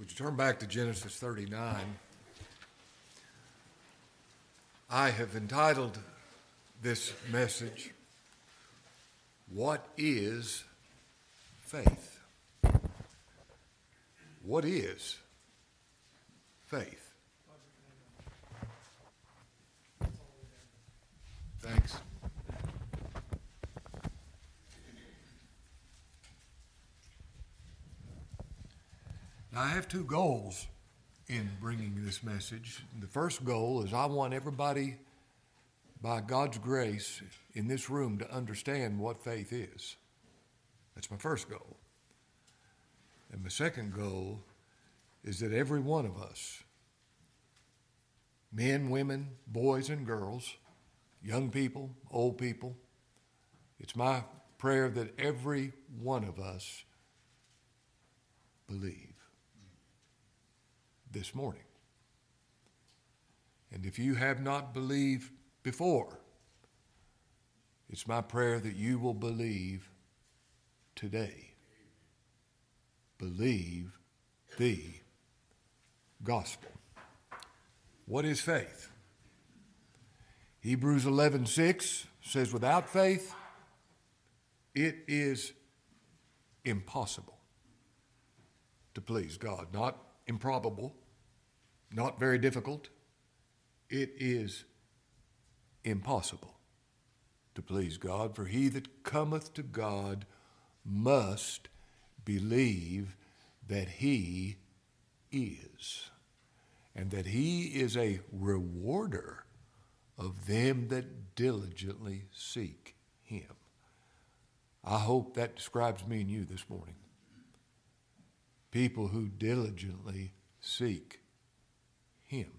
Would you turn back to Genesis 39? I have entitled this message, What is Faith? What is faith? Thanks. Now, I have two goals in bringing this message. The first goal is I want everybody, by God's grace, in this room to understand what faith is. That's my first goal. And my second goal is that every one of us, men, women, boys, and girls, young people, old people, it's my prayer that every one of us believe this morning. And if you have not believed before, it's my prayer that you will believe today. Believe the gospel. What is faith? Hebrews 11:6 says without faith it is impossible to please God. Not improbable, not very difficult. It is impossible to please God, for he that cometh to God must believe that he is, and that he is a rewarder of them that diligently seek him. I hope that describes me and you this morning. People who diligently seek him.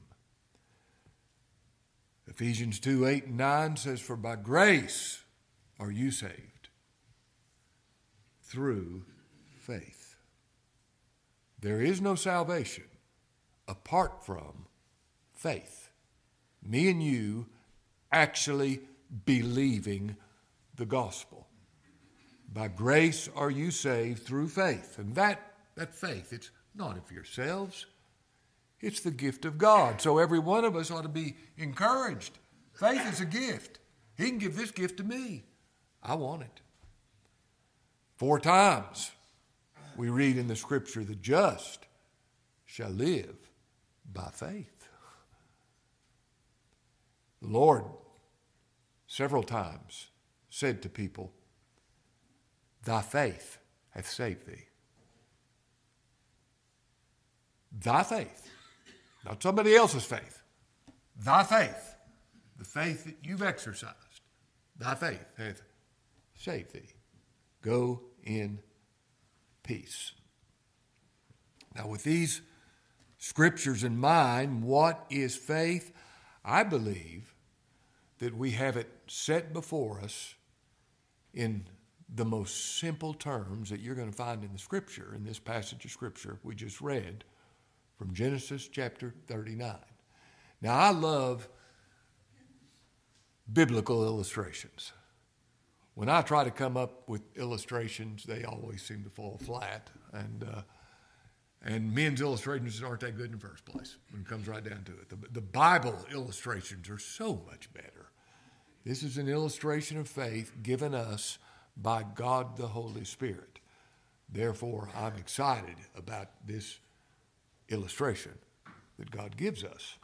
Ephesians 2 8 and 9 says, For by grace are you saved through faith. There is no salvation apart from faith. Me and you actually believing the gospel. By grace are you saved through faith. And that, that faith, it's not of yourselves, it's the gift of God. So every one of us ought to be encouraged. Faith is a gift. He can give this gift to me. I want it. Four times we read in the scripture the just shall live by faith. The Lord several times said to people, Thy faith hath saved thee. Thy faith not somebody else's faith. Thy faith, the faith that you've exercised, thy faith hath saved thee. Go in peace. Now, with these scriptures in mind, what is faith? I believe that we have it set before us in the most simple terms that you're going to find in the scripture, in this passage of scripture we just read from Genesis chapter 39. Now, I love biblical illustrations. When I try to come up with illustrations, they always seem to fall flat. And, uh, and men's illustrations aren't that good in the first place when it comes right down to it. The, the Bible illustrations are so much better. This is an illustration of faith given us by God the Holy Spirit. Therefore, I'm excited about this illustration that God gives us.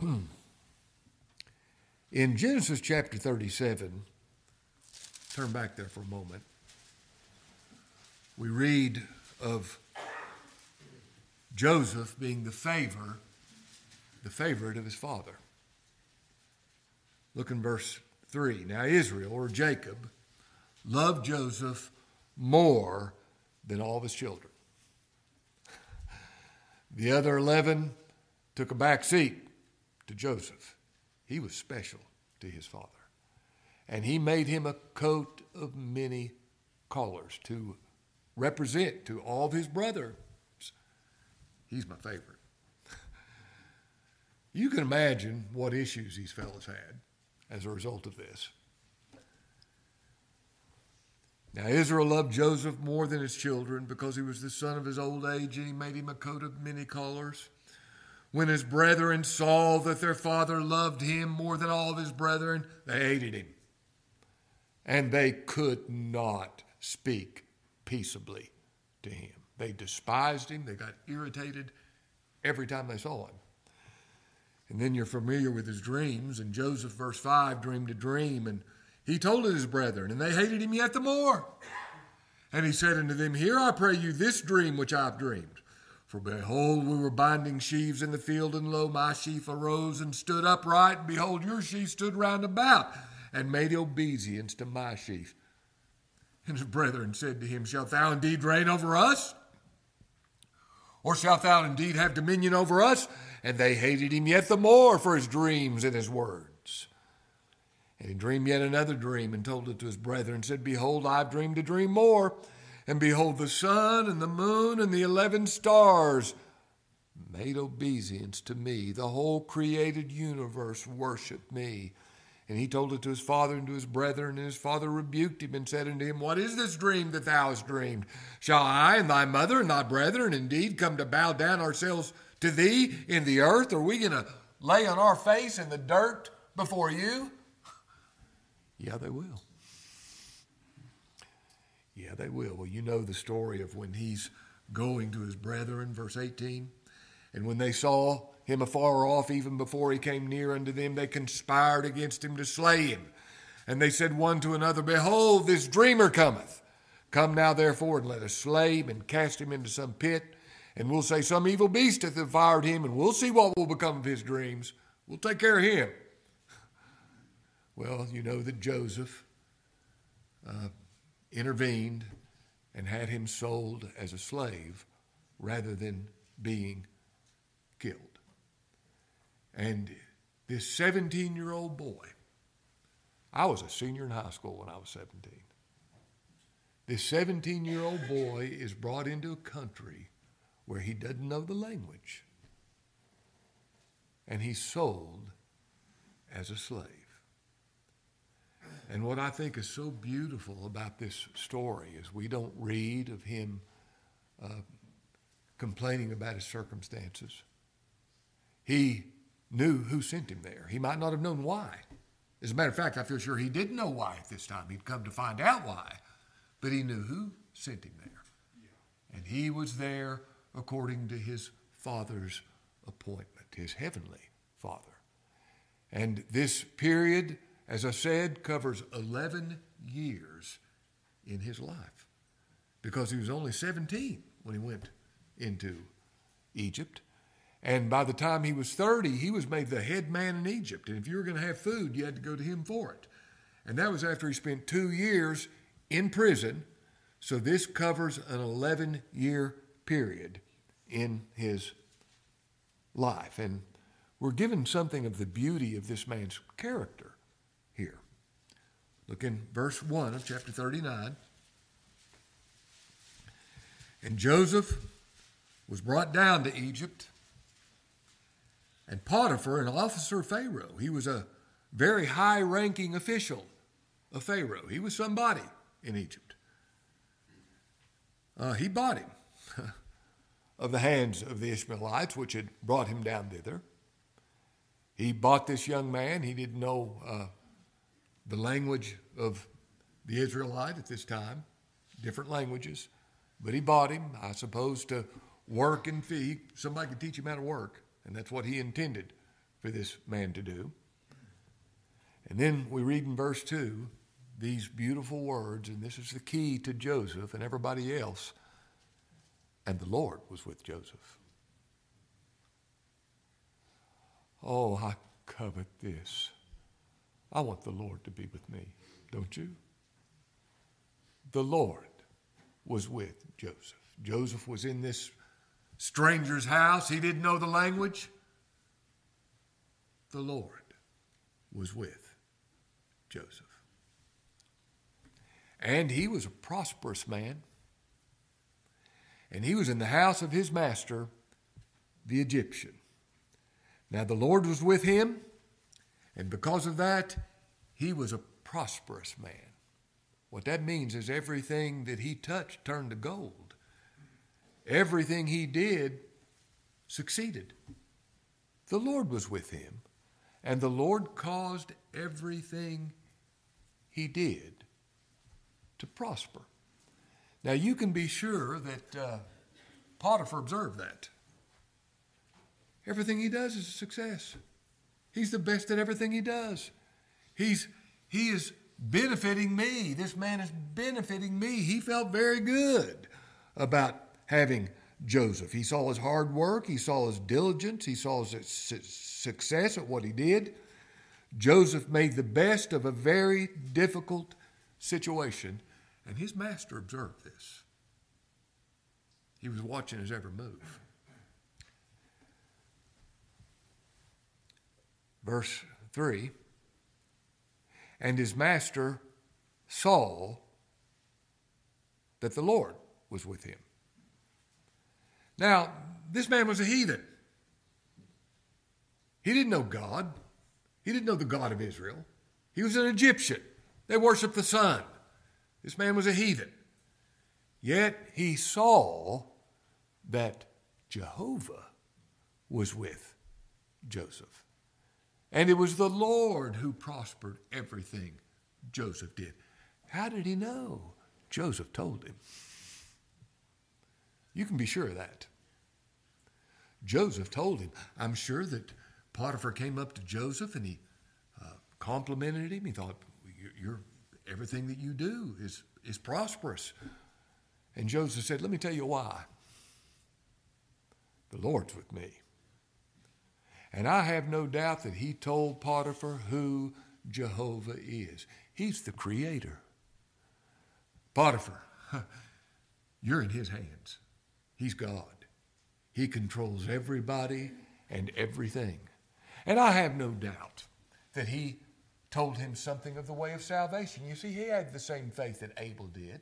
Hmm. In Genesis chapter 37, turn back there for a moment, we read of Joseph being the favor, the favorite of his father. Look in verse 3. Now Israel, or Jacob, loved Joseph more than all of his children. The other 11 took a back seat to Joseph. He was special to his father. And he made him a coat of many colors to represent to all of his brothers. He's my favorite. you can imagine what issues these fellows had as a result of this. Now Israel loved Joseph more than his children because he was the son of his old age and he made him a coat of many colors. When his brethren saw that their father loved him more than all of his brethren, they hated him. And they could not speak peaceably to him. They despised him, they got irritated every time they saw him. And then you're familiar with his dreams, and Joseph, verse 5, dreamed a dream, and he told it his brethren, and they hated him yet the more. And he said unto them, Hear, I pray you, this dream which I've dreamed. For behold, we were binding sheaves in the field, and lo, my sheaf arose and stood upright, and behold, your sheaf stood round about, and made obeisance to my sheaf. And his brethren said to him, Shalt thou indeed reign over us? Or shalt thou indeed have dominion over us? And they hated him yet the more for his dreams and his words. And he dreamed yet another dream and told it to his brethren, and said, Behold, I've dreamed a dream more. And behold, the sun and the moon and the eleven stars made obeisance to me. The whole created universe worshiped me. And he told it to his father and to his brethren, and his father rebuked him and said unto him, What is this dream that thou hast dreamed? Shall I and thy mother and thy brethren indeed come to bow down ourselves to thee in the earth? Are we going to lay on our face in the dirt before you? Yeah, they will. Yeah, they will. Well, you know the story of when he's going to his brethren, verse 18. And when they saw him afar off, even before he came near unto them, they conspired against him to slay him. And they said one to another, Behold, this dreamer cometh. Come now, therefore, and let us slay him and cast him into some pit. And we'll say, Some evil beast hath devoured him, and we'll see what will become of his dreams. We'll take care of him. Well, you know that Joseph uh, intervened and had him sold as a slave rather than being killed. And this 17 year old boy, I was a senior in high school when I was 17. This 17 year old boy is brought into a country where he doesn't know the language. And he's sold as a slave. And what I think is so beautiful about this story is we don't read of him uh, complaining about his circumstances. He knew who sent him there. He might not have known why. As a matter of fact, I feel sure he didn't know why at this time. He'd come to find out why. But he knew who sent him there. And he was there according to his father's appointment, his heavenly father. And this period as I said, covers 11 years in his life because he was only 17 when he went into Egypt. And by the time he was 30, he was made the head man in Egypt. And if you were going to have food, you had to go to him for it. And that was after he spent two years in prison. So this covers an 11 year period in his life. And we're given something of the beauty of this man's character. Look in verse 1 of chapter 39. And Joseph was brought down to Egypt, and Potiphar, an officer of Pharaoh, he was a very high ranking official of Pharaoh. He was somebody in Egypt. Uh, he bought him of the hands of the Ishmaelites, which had brought him down thither. He bought this young man. He didn't know uh, the language of the Israelite at this time, different languages. But he bought him, I suppose, to work and feed. Somebody could teach him how to work, and that's what he intended for this man to do. And then we read in verse 2 these beautiful words, and this is the key to Joseph and everybody else. And the Lord was with Joseph. Oh, I covet this. I want the Lord to be with me, don't you? The Lord was with Joseph. Joseph was in this stranger's house. He didn't know the language. The Lord was with Joseph. And he was a prosperous man. And he was in the house of his master, the Egyptian. Now the Lord was with him and because of that, he was a prosperous man. What that means is everything that he touched turned to gold. Everything he did succeeded. The Lord was with him, and the Lord caused everything he did to prosper. Now, you can be sure that uh, Potiphar observed that. Everything he does is a success. He's the best at everything he does. He's, he is benefiting me. This man is benefiting me. He felt very good about having Joseph. He saw his hard work, he saw his diligence, he saw his success at what he did. Joseph made the best of a very difficult situation, and his master observed this. He was watching his every move. Verse 3 And his master saw that the Lord was with him. Now, this man was a heathen. He didn't know God. He didn't know the God of Israel. He was an Egyptian. They worshiped the sun. This man was a heathen. Yet he saw that Jehovah was with Joseph. And it was the Lord who prospered everything Joseph did. How did he know? Joseph told him. You can be sure of that. Joseph told him. I'm sure that Potiphar came up to Joseph and he uh, complimented him. He thought, you're, everything that you do is, is prosperous. And Joseph said, Let me tell you why. The Lord's with me. And I have no doubt that he told Potiphar who Jehovah is. He's the creator. Potiphar, you're in his hands. He's God. He controls everybody and everything. And I have no doubt that he told him something of the way of salvation. You see, he had the same faith that Abel did.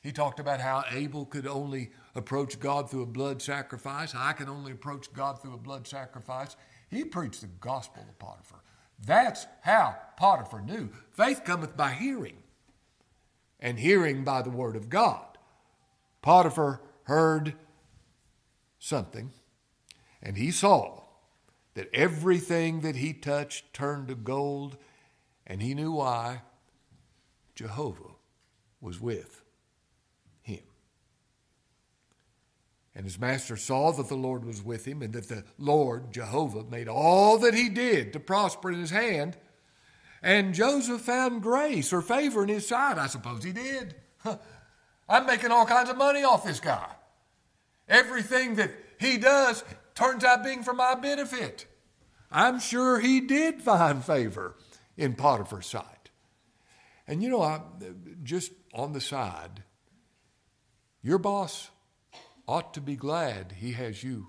He talked about how Abel could only approach God through a blood sacrifice. I can only approach God through a blood sacrifice. He preached the gospel to Potiphar. That's how Potiphar knew. Faith cometh by hearing, and hearing by the word of God. Potiphar heard something, and he saw that everything that he touched turned to gold, and he knew why Jehovah was with him. And his master saw that the Lord was with him, and that the Lord, Jehovah, made all that he did to prosper in his hand. And Joseph found grace or favor in his sight. I suppose he did. I'm making all kinds of money off this guy. Everything that he does turns out being for my benefit. I'm sure he did find favor in Potiphar's sight. And you know, I, just on the side, your boss ought to be glad he has you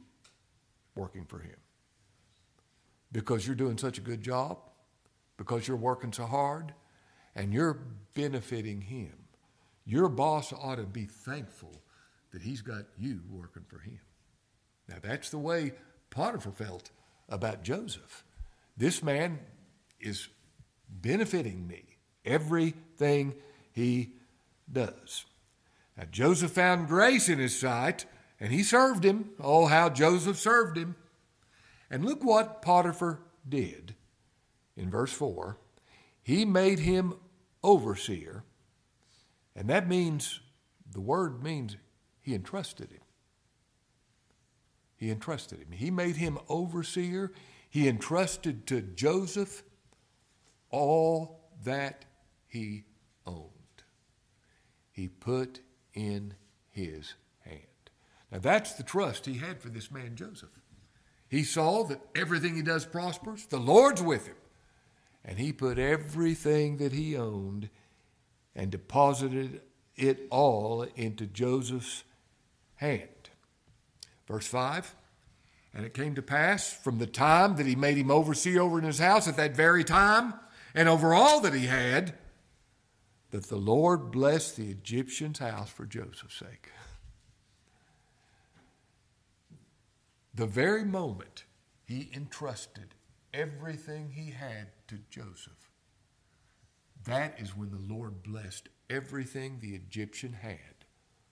working for him because you're doing such a good job, because you're working so hard, and you're benefiting him. Your boss ought to be thankful that he's got you working for him. Now, that's the way Potiphar felt about Joseph. This man is benefiting me, everything he does. Now, Joseph found grace in his sight, and he served him. Oh, how Joseph served him. And look what Potiphar did in verse 4. He made him overseer, and that means, the word means he entrusted him. He entrusted him. He made him overseer. He entrusted to Joseph all that he owned. He put in his hand. Now that's the trust he had for this man Joseph. He saw that everything he does prospers, the Lord's with him. And he put everything that he owned and deposited it all into Joseph's hand. Verse 5 And it came to pass from the time that he made him overseer over in his house at that very time, and over all that he had, that the Lord blessed the Egyptian's house for Joseph's sake. The very moment he entrusted everything he had to Joseph, that is when the Lord blessed everything the Egyptian had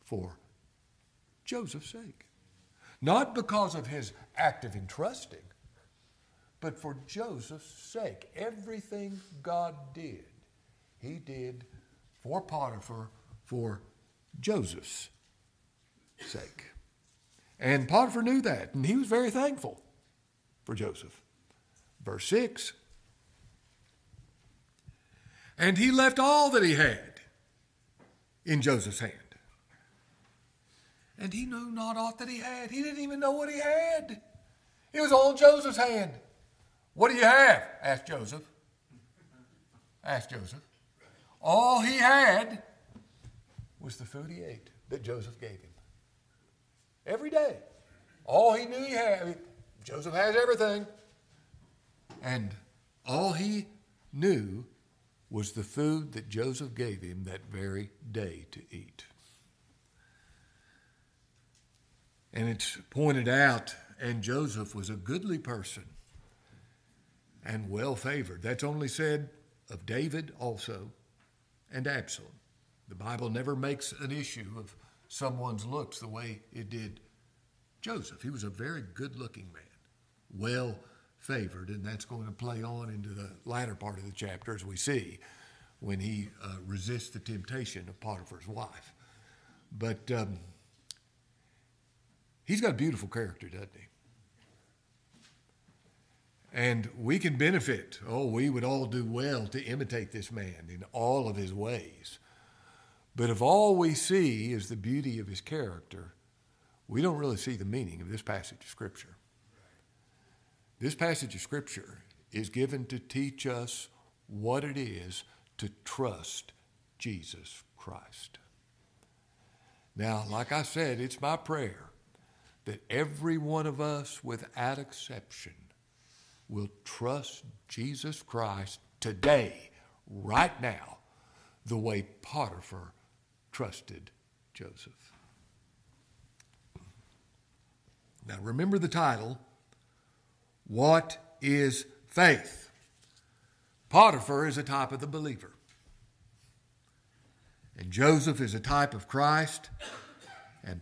for Joseph's sake. Not because of his act of entrusting, but for Joseph's sake. Everything God did, he did for Potiphar for Joseph's sake. And Potiphar knew that, and he was very thankful for Joseph. Verse 6 And he left all that he had in Joseph's hand. And he knew not aught that he had. He didn't even know what he had. It was all Joseph's hand. What do you have? asked Joseph. Asked Joseph. All he had was the food he ate that Joseph gave him. Every day. All he knew he had. Joseph has everything. And all he knew was the food that Joseph gave him that very day to eat. And it's pointed out, and Joseph was a goodly person and well favored. That's only said of David also and Absalom. The Bible never makes an issue of someone's looks the way it did Joseph. He was a very good looking man, well favored, and that's going to play on into the latter part of the chapter as we see when he uh, resists the temptation of Potiphar's wife. But um, he's got a beautiful character, doesn't he? And we can benefit. Oh, we would all do well to imitate this man in all of his ways. But if all we see is the beauty of his character, we don't really see the meaning of this passage of Scripture. This passage of Scripture is given to teach us what it is to trust Jesus Christ. Now, like I said, it's my prayer that every one of us, without exception, will trust Jesus Christ today, right now, the way Potiphar trusted Joseph. Now, remember the title What is Faith? Potiphar is a type of the believer. And Joseph is a type of Christ. And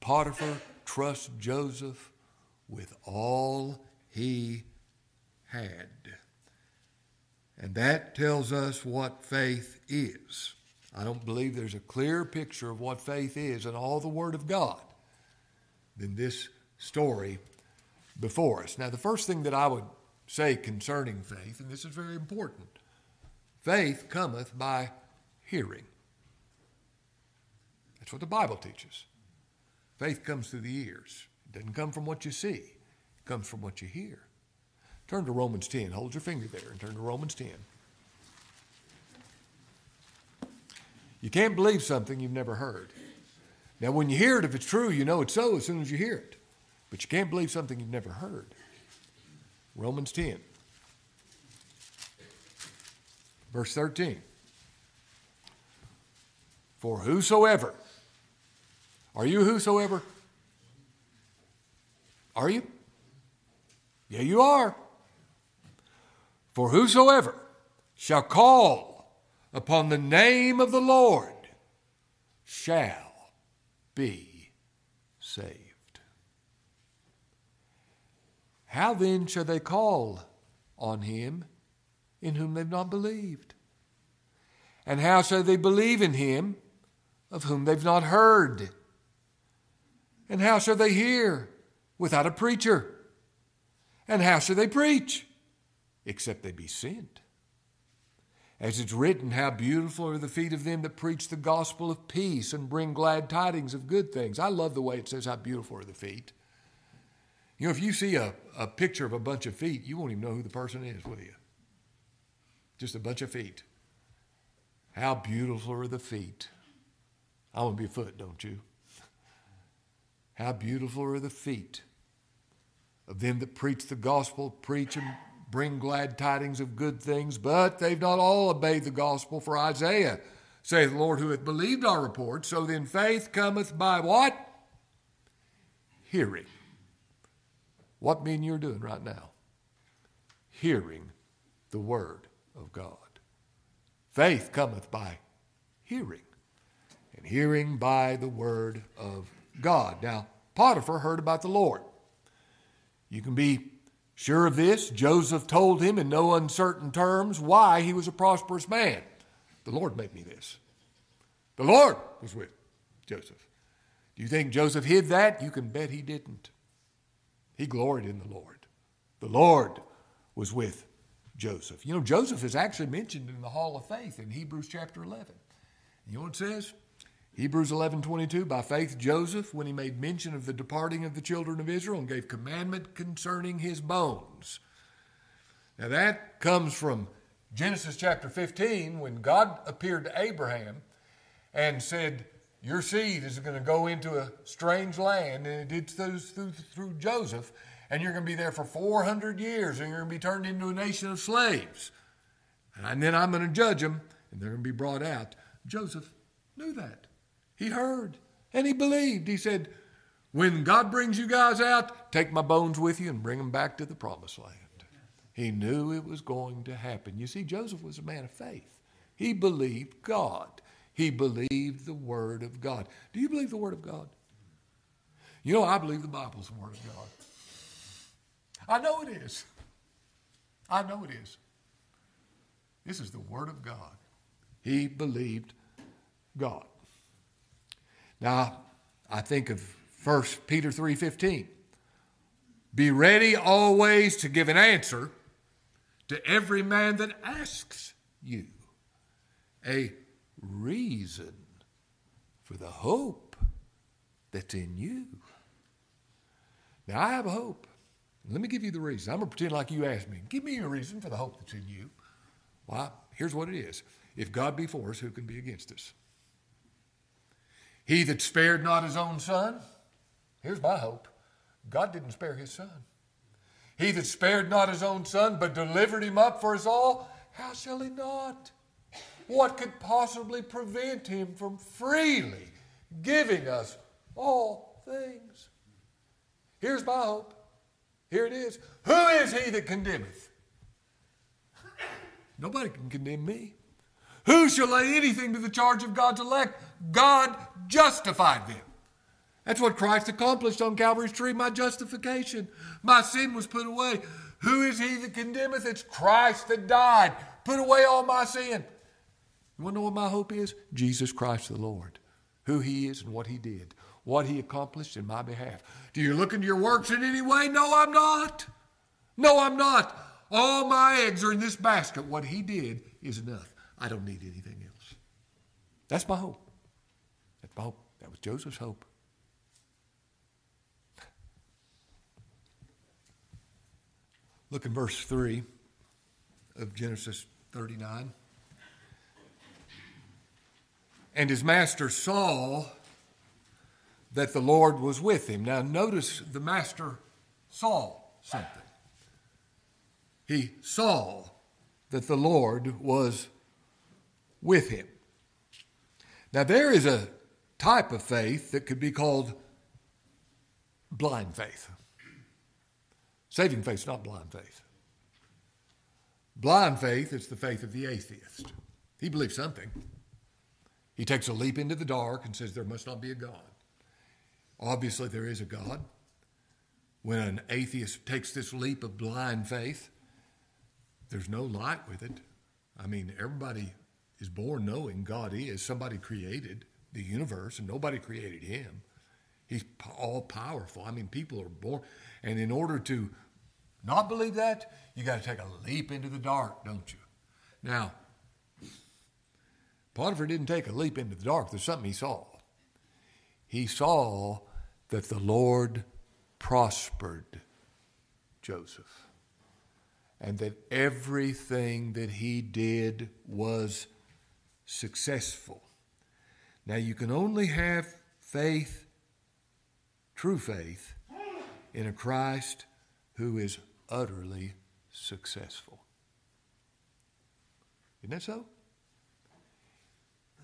Potiphar trusts Joseph with all he had. And that tells us what faith is. I don't believe there's a clearer picture of what faith is in all the Word of God than this story before us. Now, the first thing that I would say concerning faith, and this is very important faith cometh by hearing. That's what the Bible teaches. Faith comes through the ears. It doesn't come from what you see, it comes from what you hear. Turn to Romans 10. Hold your finger there and turn to Romans 10. You can't believe something you've never heard. Now, when you hear it, if it's true, you know it's so as soon as you hear it. But you can't believe something you've never heard. Romans 10, verse 13. For whosoever, are you whosoever? Are you? Yeah, you are. For whosoever shall call upon the name of the Lord shall be saved. How then shall they call on him in whom they've not believed? And how shall they believe in him of whom they've not heard? And how shall they hear without a preacher? And how shall they preach except they be sent? As it's written, How beautiful are the feet of them that preach the gospel of peace and bring glad tidings of good things. I love the way it says, How beautiful are the feet. You know, if you see a, a picture of a bunch of feet, you won't even know who the person is, will you? Just a bunch of feet. How beautiful are the feet. I want to be a foot, don't you? How beautiful are the feet of them that preach the gospel, preach and bring glad tidings of good things, but they've not all obeyed the gospel. For Isaiah saith, the Lord, who hath believed our report. So then faith cometh by what? Hearing. What me and you're doing right now? Hearing the word of God. Faith cometh by hearing, and hearing by the word of God. Now, Potiphar heard about the Lord. You can be sure of this. Joseph told him in no uncertain terms why he was a prosperous man. The Lord made me this. The Lord was with Joseph. Do you think Joseph hid that? You can bet he didn't. He gloried in the Lord. The Lord was with Joseph. You know, Joseph is actually mentioned in the Hall of Faith in Hebrews chapter 11. You know what it says? Hebrews 11:22 by faith Joseph when he made mention of the departing of the children of Israel and gave commandment concerning his bones. Now that comes from Genesis chapter 15 when God appeared to Abraham and said your seed is going to go into a strange land and it did through, through, through Joseph and you're going to be there for 400 years and you're going to be turned into a nation of slaves. And then I'm going to judge them and they're going to be brought out. Joseph knew that. He heard and he believed. He said, When God brings you guys out, take my bones with you and bring them back to the promised land. He knew it was going to happen. You see, Joseph was a man of faith. He believed God. He believed the Word of God. Do you believe the Word of God? You know, I believe the Bible's the Word of God. I know it is. I know it is. This is the Word of God. He believed God. Now, I think of 1 Peter 3:15. Be ready always to give an answer to every man that asks you a reason for the hope that's in you. Now, I have a hope. Let me give you the reason. I'm going to pretend like you asked me. Give me a reason for the hope that's in you. Well, here's what it is If God be for us, who can be against us? He that spared not his own son, here's my hope God didn't spare his son. He that spared not his own son, but delivered him up for us all, how shall he not? What could possibly prevent him from freely giving us all things? Here's my hope. Here it is. Who is he that condemneth? Nobody can condemn me. Who shall lay anything to the charge of God's elect? God justified them. That's what Christ accomplished on Calvary's tree, my justification. My sin was put away. Who is he that condemneth? It's Christ that died, put away all my sin. You want to know what my hope is? Jesus Christ the Lord, who he is and what he did, what he accomplished in my behalf. Do you look into your works in any way? No, I'm not. No, I'm not. All my eggs are in this basket. What he did is enough. I don't need anything else. That's my hope. That's my hope. That was Joseph's hope. Look in verse 3 of Genesis 39. And his master saw that the Lord was with him. Now, notice the master saw something. He saw that the Lord was with him. Now, there is a type of faith that could be called blind faith. Saving faith not blind faith. Blind faith is the faith of the atheist. He believes something. He takes a leap into the dark and says there must not be a God. Obviously, there is a God. When an atheist takes this leap of blind faith, there's no light with it. I mean, everybody is born knowing God is. Somebody created the universe, and nobody created him. He's all powerful. I mean, people are born. And in order to not believe that, you got to take a leap into the dark, don't you? Now, Potiphar didn't take a leap into the dark. There's something he saw. He saw that the Lord prospered Joseph and that everything that he did was successful. Now, you can only have faith, true faith, in a Christ who is utterly successful. Isn't that so?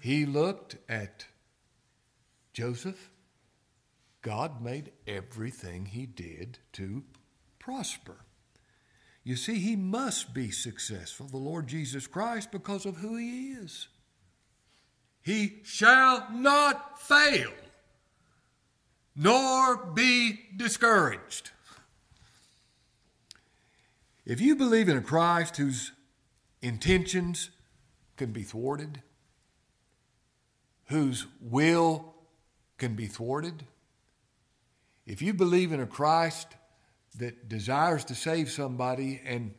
He looked at Joseph. God made everything he did to prosper. You see, he must be successful, the Lord Jesus Christ, because of who he is. He shall not fail, nor be discouraged. If you believe in a Christ whose intentions can be thwarted, whose will can be thwarted, if you believe in a Christ that desires to save somebody and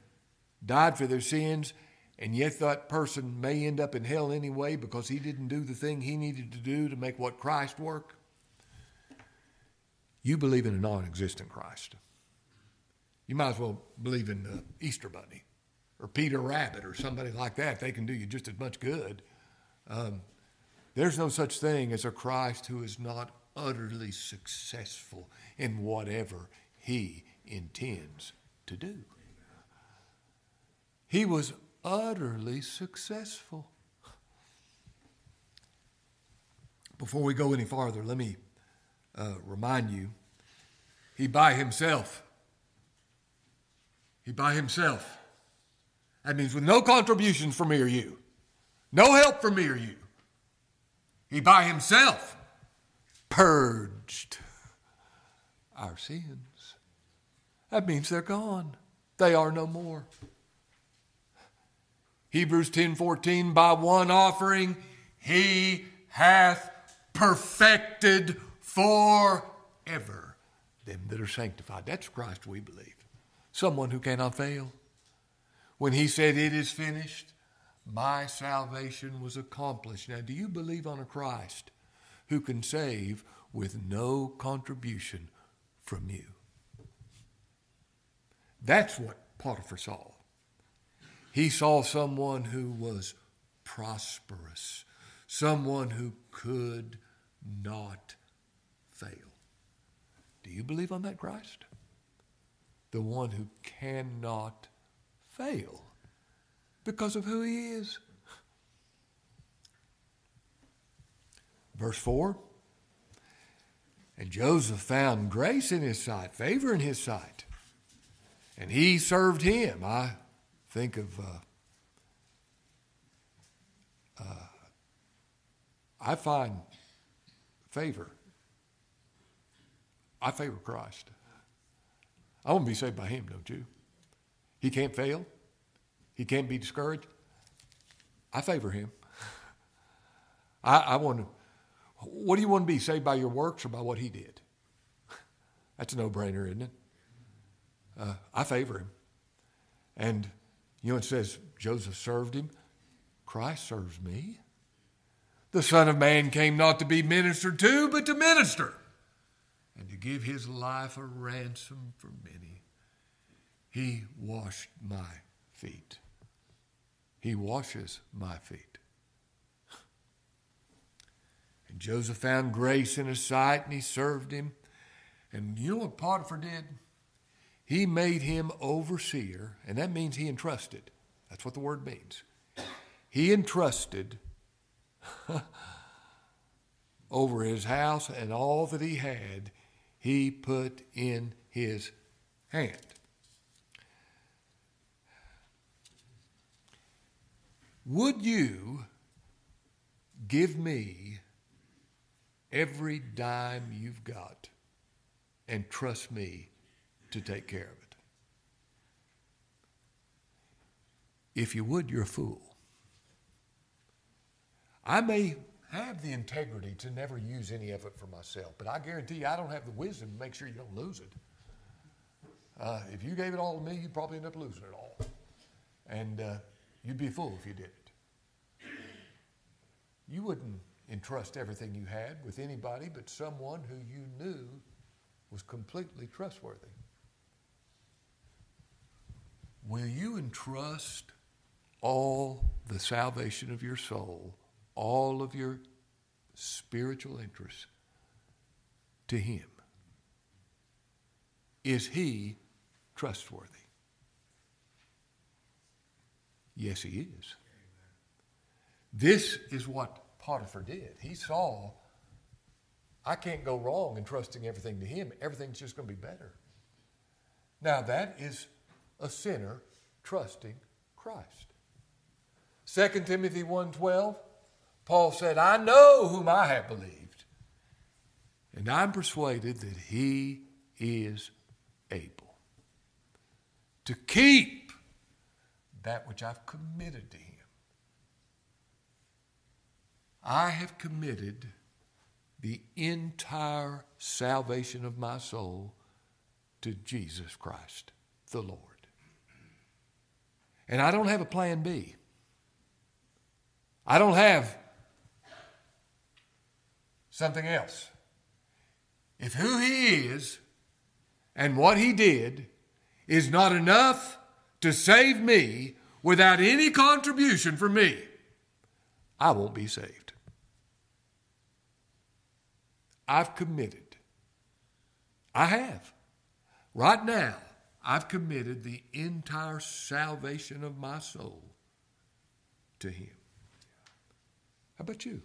died for their sins, and yet that person may end up in hell anyway because he didn't do the thing he needed to do to make what Christ work, you believe in a non existent Christ. You might as well believe in the Easter Bunny or Peter Rabbit or somebody like that. They can do you just as much good. Um, there's no such thing as a Christ who is not utterly successful in whatever he intends to do. He was utterly successful. Before we go any farther, let me uh, remind you he by himself, he by himself. That means with no contributions from me or you, no help from me or you. He by himself purged our sins. That means they're gone. They are no more. Hebrews 10:14 by one offering he hath perfected forever them that are sanctified. That's Christ we believe. Someone who cannot fail. When he said it is finished, my salvation was accomplished. Now, do you believe on a Christ who can save with no contribution from you? That's what Potiphar saw. He saw someone who was prosperous, someone who could not fail. Do you believe on that Christ? The one who cannot fail because of who he is. Verse 4 And Joseph found grace in his sight, favor in his sight, and he served him. I think of uh, uh, I find favor. I favor Christ. I want to be saved by Him, don't you? He can't fail. He can't be discouraged. I favor Him. I, I want to. What do you want to be saved by your works or by what He did? That's a no-brainer, isn't it? Uh, I favor Him, and you know, it says Joseph served him. Christ serves me. The Son of Man came not to be ministered to, but to minister, and to give his life a ransom for many. He washed my feet. He washes my feet. And Joseph found grace in his sight, and he served him. And you know what Potiphar did? He made him overseer, and that means he entrusted. That's what the word means. He entrusted over his house and all that he had, he put in his hand. Would you give me every dime you've got and trust me to take care of it. If you would, you're a fool. I may have the integrity to never use any of it for myself, but I guarantee you I don't have the wisdom to make sure you don't lose it. Uh, if you gave it all to me, you'd probably end up losing it all. And uh, you'd be a fool if you did it. You wouldn't entrust everything you had with anybody but someone who you knew was completely trustworthy. Will you entrust all the salvation of your soul, all of your spiritual interests to Him? Is He trustworthy? Yes, He is. This is what Potiphar did. He saw, I can't go wrong in trusting everything to Him. Everything's just going to be better. Now, that is a sinner trusting Christ. 2 Timothy 1:12 Paul said, I know whom I have believed, and I'm persuaded that he is able to keep that which I've committed to him. I have committed the entire salvation of my soul to Jesus Christ, the Lord. And I don't have a plan B. I don't have something else. If who he is and what he did is not enough to save me without any contribution from me, I won't be saved. I've committed. I have. Right now, I've committed the entire salvation of my soul to Him. How about you?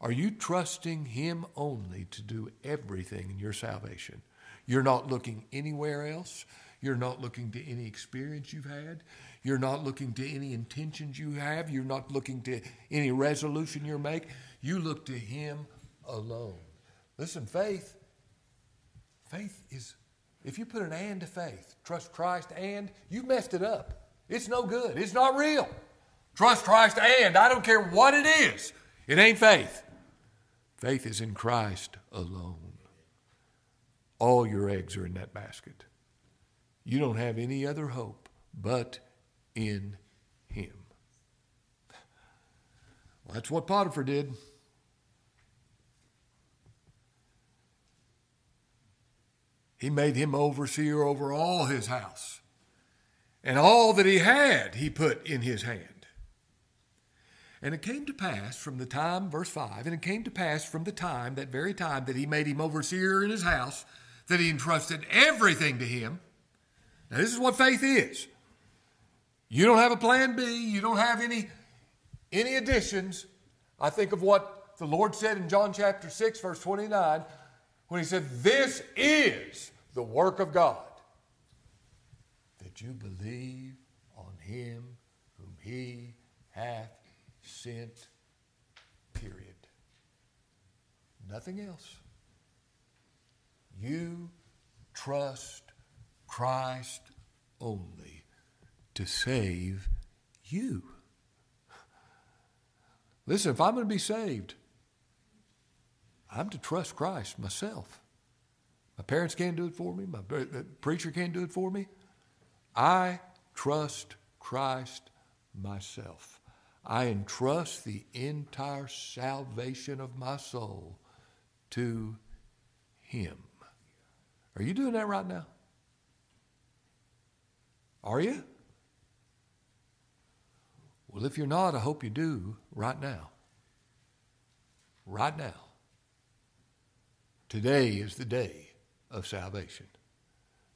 Are you trusting Him only to do everything in your salvation? You're not looking anywhere else. You're not looking to any experience you've had. You're not looking to any intentions you have. You're not looking to any resolution you make. You look to Him alone. Listen, faith, faith is, if you put an and to faith, trust Christ and, you've messed it up. It's no good. It's not real. Trust Christ and, I don't care what it is, it ain't faith. Faith is in Christ alone. All your eggs are in that basket. You don't have any other hope but in Him. Well, that's what Potiphar did. He made him overseer over all his house. And all that he had, he put in his hand. And it came to pass from the time, verse 5, and it came to pass from the time, that very time, that he made him overseer in his house, that he entrusted everything to him. Now, this is what faith is. You don't have a plan B, you don't have any, any additions. I think of what the Lord said in John chapter 6, verse 29 when he said, This is the work of God, that you believe on him whom he hath sent, period. Nothing else. You trust Christ only to save you. Listen, if I'm going to be saved, I'm to trust Christ myself. My parents can't do it for me. My uh, preacher can't do it for me. I trust Christ myself. I entrust the entire salvation of my soul to Him. Are you doing that right now? Are you? Well, if you're not, I hope you do right now. Right now. Today is the day of salvation.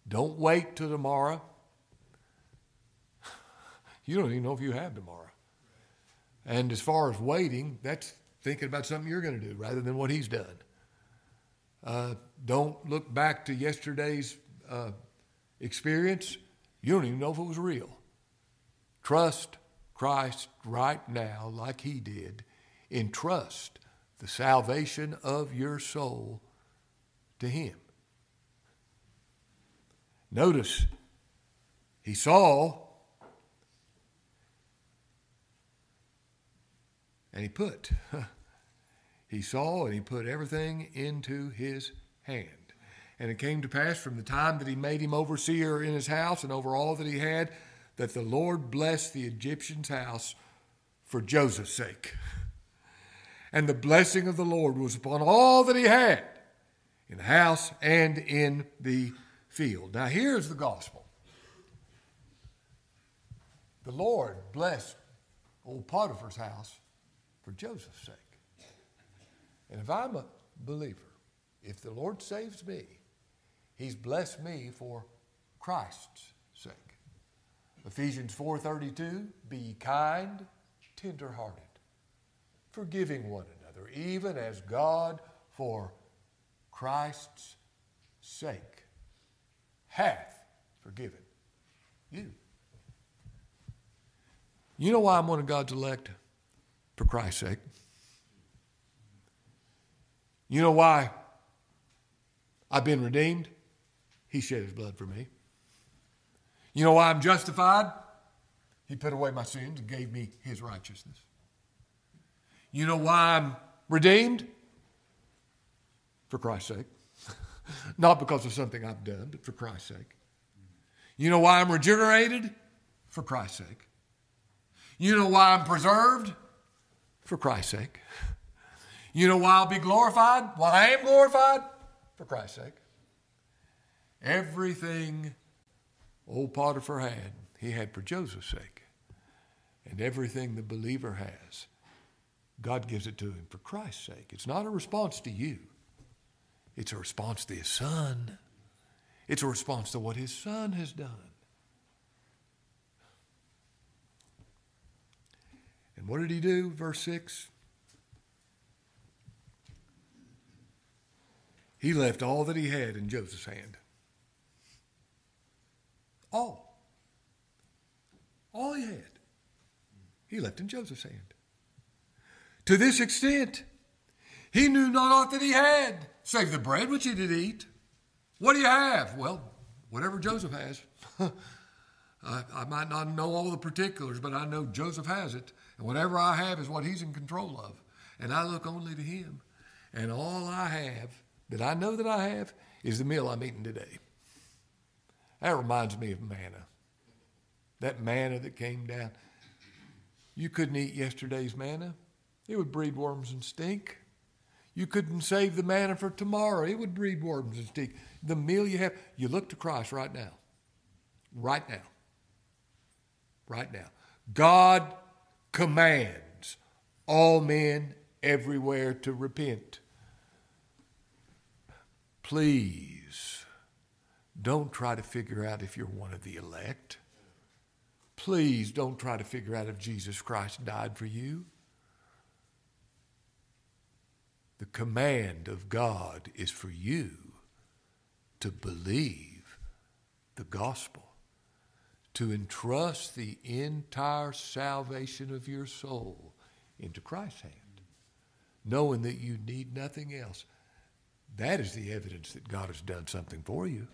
Don't wait till tomorrow. You don't even know if you have tomorrow. And as far as waiting, that's thinking about something you're going to do rather than what he's done. Uh, don't look back to yesterday's uh, experience. You don't even know if it was real. Trust Christ right now, like he did. Entrust the salvation of your soul to him. Notice, he saw and he put. he saw and he put everything into his hand. And it came to pass from the time that he made him overseer in his house and over all that he had, that the Lord blessed the Egyptian's house for Joseph's sake. And the blessing of the Lord was upon all that he had in the house and in the field. Now, here's the gospel the Lord blessed old Potiphar's house for Joseph's sake. And if I'm a believer, if the Lord saves me, He's blessed me for Christ's sake. Ephesians 4:32, be kind, tender-hearted, forgiving one another, even as God for Christ's sake hath forgiven you. You know why I'm one of God's elect? For Christ's sake. You know why I've been redeemed? He shed his blood for me. You know why I'm justified? He put away my sins and gave me his righteousness. You know why I'm redeemed? For Christ's sake. Not because of something I've done, but for Christ's sake. You know why I'm regenerated? For Christ's sake. You know why I'm preserved? For Christ's sake. You know why I'll be glorified? Why I am glorified? For Christ's sake. Everything old Potiphar had, he had for Joseph's sake. And everything the believer has, God gives it to him for Christ's sake. It's not a response to you, it's a response to his son. It's a response to what his son has done. And what did he do? Verse 6 He left all that he had in Joseph's hand. All. All he had. He left in Joseph's hand. To this extent, he knew not aught that he had, save the bread which he did eat. What do you have? Well, whatever Joseph has. I, I, might not know all the particulars, but I know Joseph has it. And whatever I have is what he's in control of. And I look only to him. And all I have that I know that I have is the meal I'm eating today. That reminds me of manna. That manna that came down. You couldn't eat yesterday's manna, it would breed worms and stink. You couldn't save the manna for tomorrow, it would breed worms and stink. The meal you have, you look to Christ right now. Right now. Right now. God commands all men everywhere to repent. Please don't try to figure out if you're one of the elect. Please don't try to figure out if Jesus Christ died for you. The command of God is for you to believe the gospel, to entrust the entire salvation of your soul into Christ's hand, knowing that you need nothing else. That is the evidence that God has done something for you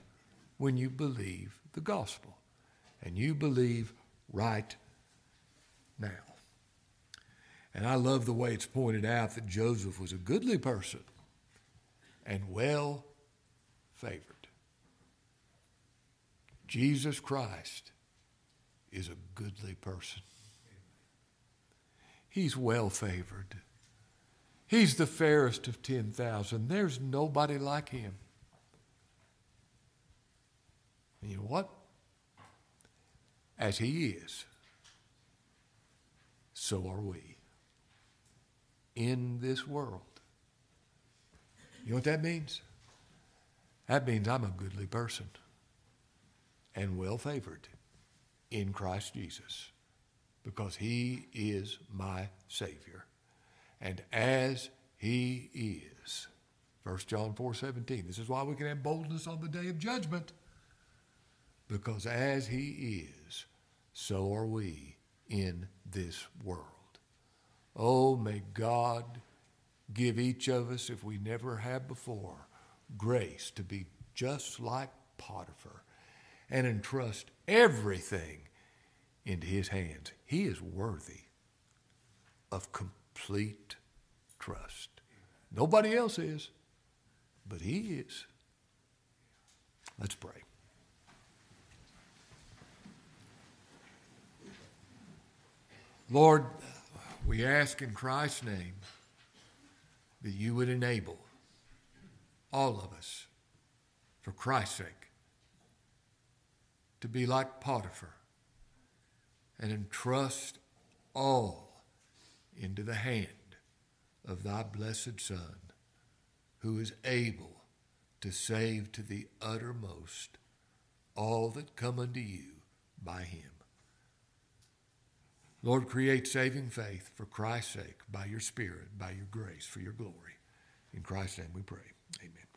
when you believe the gospel and you believe right now. And I love the way it's pointed out that Joseph was a goodly person and well favored. Jesus Christ is a goodly person. He's well favored. He's the fairest of 10,000. There's nobody like him. And you know what? As he is, so are we in this world. You know what that means? That means I'm a goodly person and well favored in Christ Jesus because he is my Savior and as he is. 1 John 4 17. This is why we can have boldness on the day of judgment. Because as he is, so are we in this world. Oh, may God give each of us, if we never have before, grace to be just like Potiphar and entrust everything into his hands. He is worthy of complete trust. Nobody else is, but He is. Let's pray. Lord, we ask in Christ's name that you would enable all of us, for Christ's sake, to be like Potiphar and entrust all into the hand of thy blessed Son, who is able to save to the uttermost all that come unto you by him. Lord, create saving faith for Christ's sake, by your Spirit, by your grace, for your glory. In Christ's name we pray. Amen.